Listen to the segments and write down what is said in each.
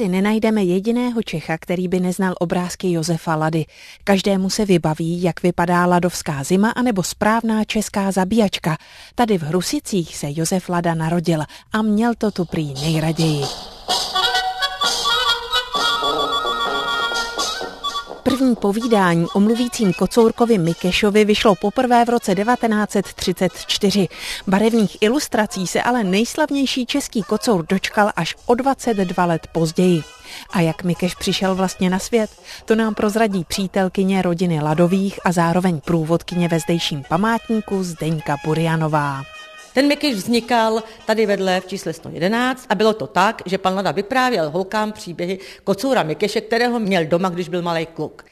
asi nenajdeme jediného Čecha, který by neznal obrázky Josefa Lady. Každému se vybaví, jak vypadá ladovská zima anebo správná česká zabíjačka. Tady v Hrusicích se Josef Lada narodil a měl to tu prý nejraději. První povídání o mluvícím kocourkovi Mikešovi vyšlo poprvé v roce 1934. Barevných ilustrací se ale nejslavnější český kocour dočkal až o 22 let později. A jak Mikeš přišel vlastně na svět, to nám prozradí přítelkyně rodiny Ladových a zároveň průvodkyně ve zdejším památníku Zdeňka Burianová. Ten Mikyš vznikal tady vedle v čísle 111 a bylo to tak, že pan Lada vyprávěl holkám příběhy kocoura Mikyše, kterého měl doma, když byl malý kluk.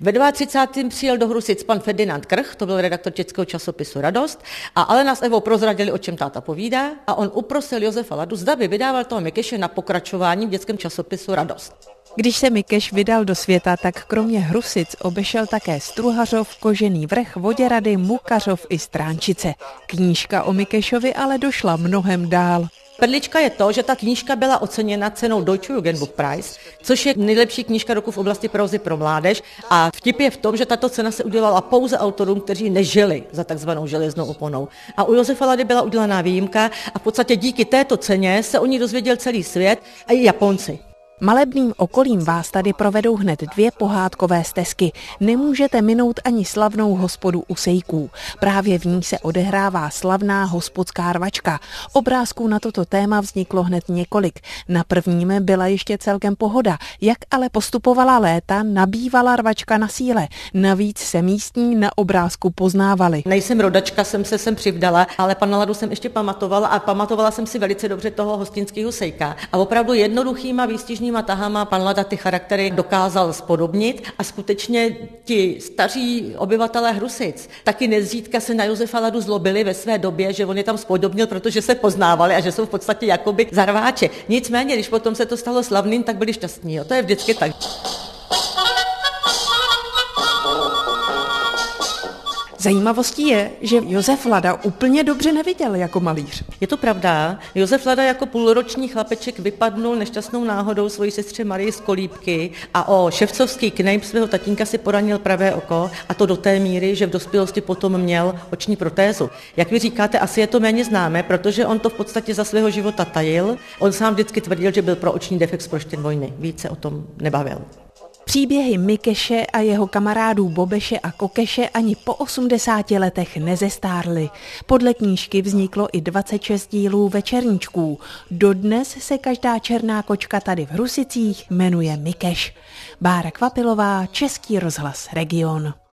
Ve 32. přijel do Hrusic pan Ferdinand Krch, to byl redaktor českého časopisu Radost, a Alena s Evou prozradili, o čem táta povídá, a on uprosil Josefa Ladu, zda by vydával toho Mikyše na pokračování v dětském časopisu Radost. Když se Mikeš vydal do světa, tak kromě Hrusic obešel také Struhařov, Kožený vrch, Voděrady, Mukařov i Stránčice. Knížka o Mikešovi ale došla mnohem dál. Perlička je to, že ta knížka byla oceněna cenou Deutsche Jugendbuch Prize, což je nejlepší knížka roku v oblasti prozy pro mládež. A vtip je v tom, že tato cena se udělala pouze autorům, kteří nežili za takzvanou železnou oponou. A u Josefa Lady byla udělaná výjimka a v podstatě díky této ceně se o ní dozvěděl celý svět a i Japonci. Malebným okolím vás tady provedou hned dvě pohádkové stezky. Nemůžete minout ani slavnou hospodu u Sejků. Právě v ní se odehrává slavná hospodská rvačka. Obrázků na toto téma vzniklo hned několik. Na prvním byla ještě celkem pohoda. Jak ale postupovala léta, nabývala rvačka na síle. Navíc se místní na obrázku poznávali. Nejsem rodačka, jsem se sem přivdala, ale pana Ladu jsem ještě pamatovala a pamatovala jsem si velice dobře toho hostinského sejka. A opravdu jednoduchýma výstižnými ručníma tahama pan Lada ty charaktery dokázal spodobnit a skutečně ti staří obyvatelé Hrusic taky nezřídka se na Josefa Ladu zlobili ve své době, že on je tam spodobnil, protože se poznávali a že jsou v podstatě jakoby zarváče. Nicméně, když potom se to stalo slavným, tak byli šťastní. Jo. To je vždycky tak. Zajímavostí je, že Josef Lada úplně dobře neviděl jako malíř. Je to pravda. Josef Lada jako půlroční chlapeček vypadnul nešťastnou náhodou svojí sestře Marii z kolíbky a o ševcovský knejp svého tatínka si poranil pravé oko a to do té míry, že v dospělosti potom měl oční protézu. Jak vy říkáte, asi je to méně známé, protože on to v podstatě za svého života tajil. On sám vždycky tvrdil, že byl pro oční defekt z vojny. Více o tom nebavil. Příběhy Mikeše a jeho kamarádů Bobeše a Kokeše ani po 80 letech nezestárly. Podle knížky vzniklo i 26 dílů večerníčků. Dodnes se každá černá kočka tady v Hrusicích jmenuje Mikeš. Bára Kvapilová, Český rozhlas Region.